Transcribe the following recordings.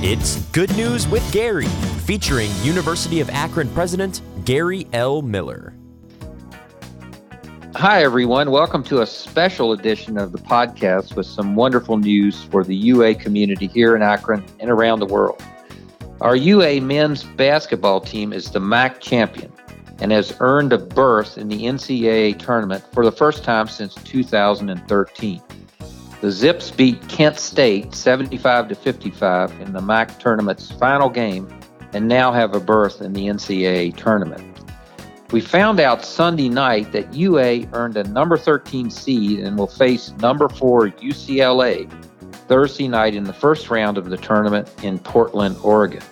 It's Good News with Gary, featuring University of Akron President Gary L. Miller. Hi, everyone. Welcome to a special edition of the podcast with some wonderful news for the UA community here in Akron and around the world. Our UA men's basketball team is the MAC champion and has earned a berth in the NCAA tournament for the first time since 2013. The Zips beat Kent State 75 to 55 in the MAC tournament's final game and now have a berth in the NCAA tournament. We found out Sunday night that UA earned a number 13 seed and will face number 4 UCLA Thursday night in the first round of the tournament in Portland, Oregon.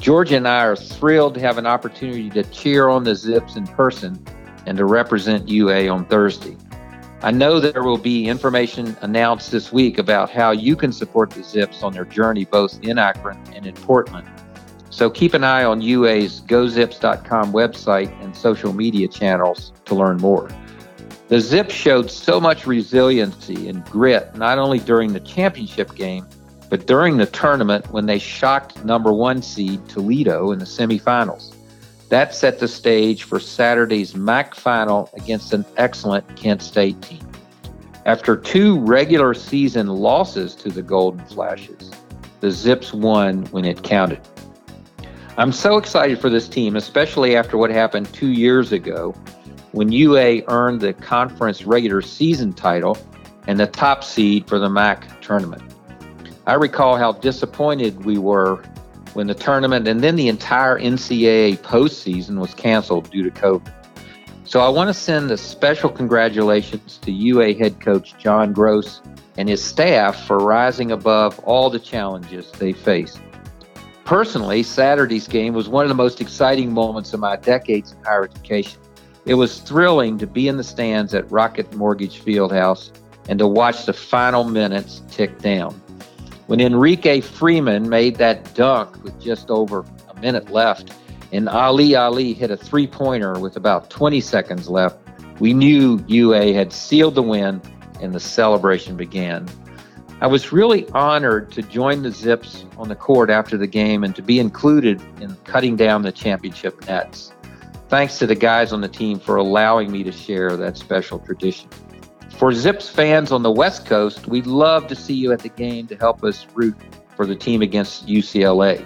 Georgia and I are thrilled to have an opportunity to cheer on the Zips in person and to represent UA on Thursday. I know there will be information announced this week about how you can support the Zips on their journey both in Akron and in Portland. So keep an eye on UA's gozips.com website and social media channels to learn more. The Zips showed so much resiliency and grit, not only during the championship game, but during the tournament when they shocked number one seed Toledo in the semifinals. That set the stage for Saturday's MAC final against an excellent Kent State team. After two regular season losses to the Golden Flashes, the Zips won when it counted. I'm so excited for this team, especially after what happened two years ago when UA earned the conference regular season title and the top seed for the MAC tournament. I recall how disappointed we were when the tournament and then the entire NCAA postseason was canceled due to COVID. So I want to send a special congratulations to UA head coach John Groce and his staff for rising above all the challenges they faced. Personally, Saturday's game was one of the most exciting moments of my decades in higher education. It was thrilling to be in the stands at Rocket Mortgage Fieldhouse and to watch the final minutes tick down. When Enrique Freeman made that dunk with just over a minute left, and Ali Ali hit a three pointer with about 20 seconds left, we knew UA had sealed the win and the celebration began. I was really honored to join the Zips on the court after the game and to be included in cutting down the championship nets. Thanks to the guys on the team for allowing me to share that special tradition. For Zips fans on the West Coast, we'd love to see you at the game to help us root for the team against UCLA.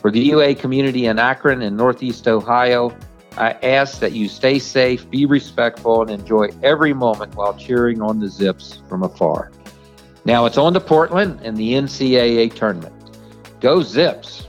For the UA community in Akron and Northeast Ohio, I ask that you stay safe, be respectful, and enjoy every moment while cheering on the Zips from afar. Now it's on to Portland and the NCAA tournament. Go Zips!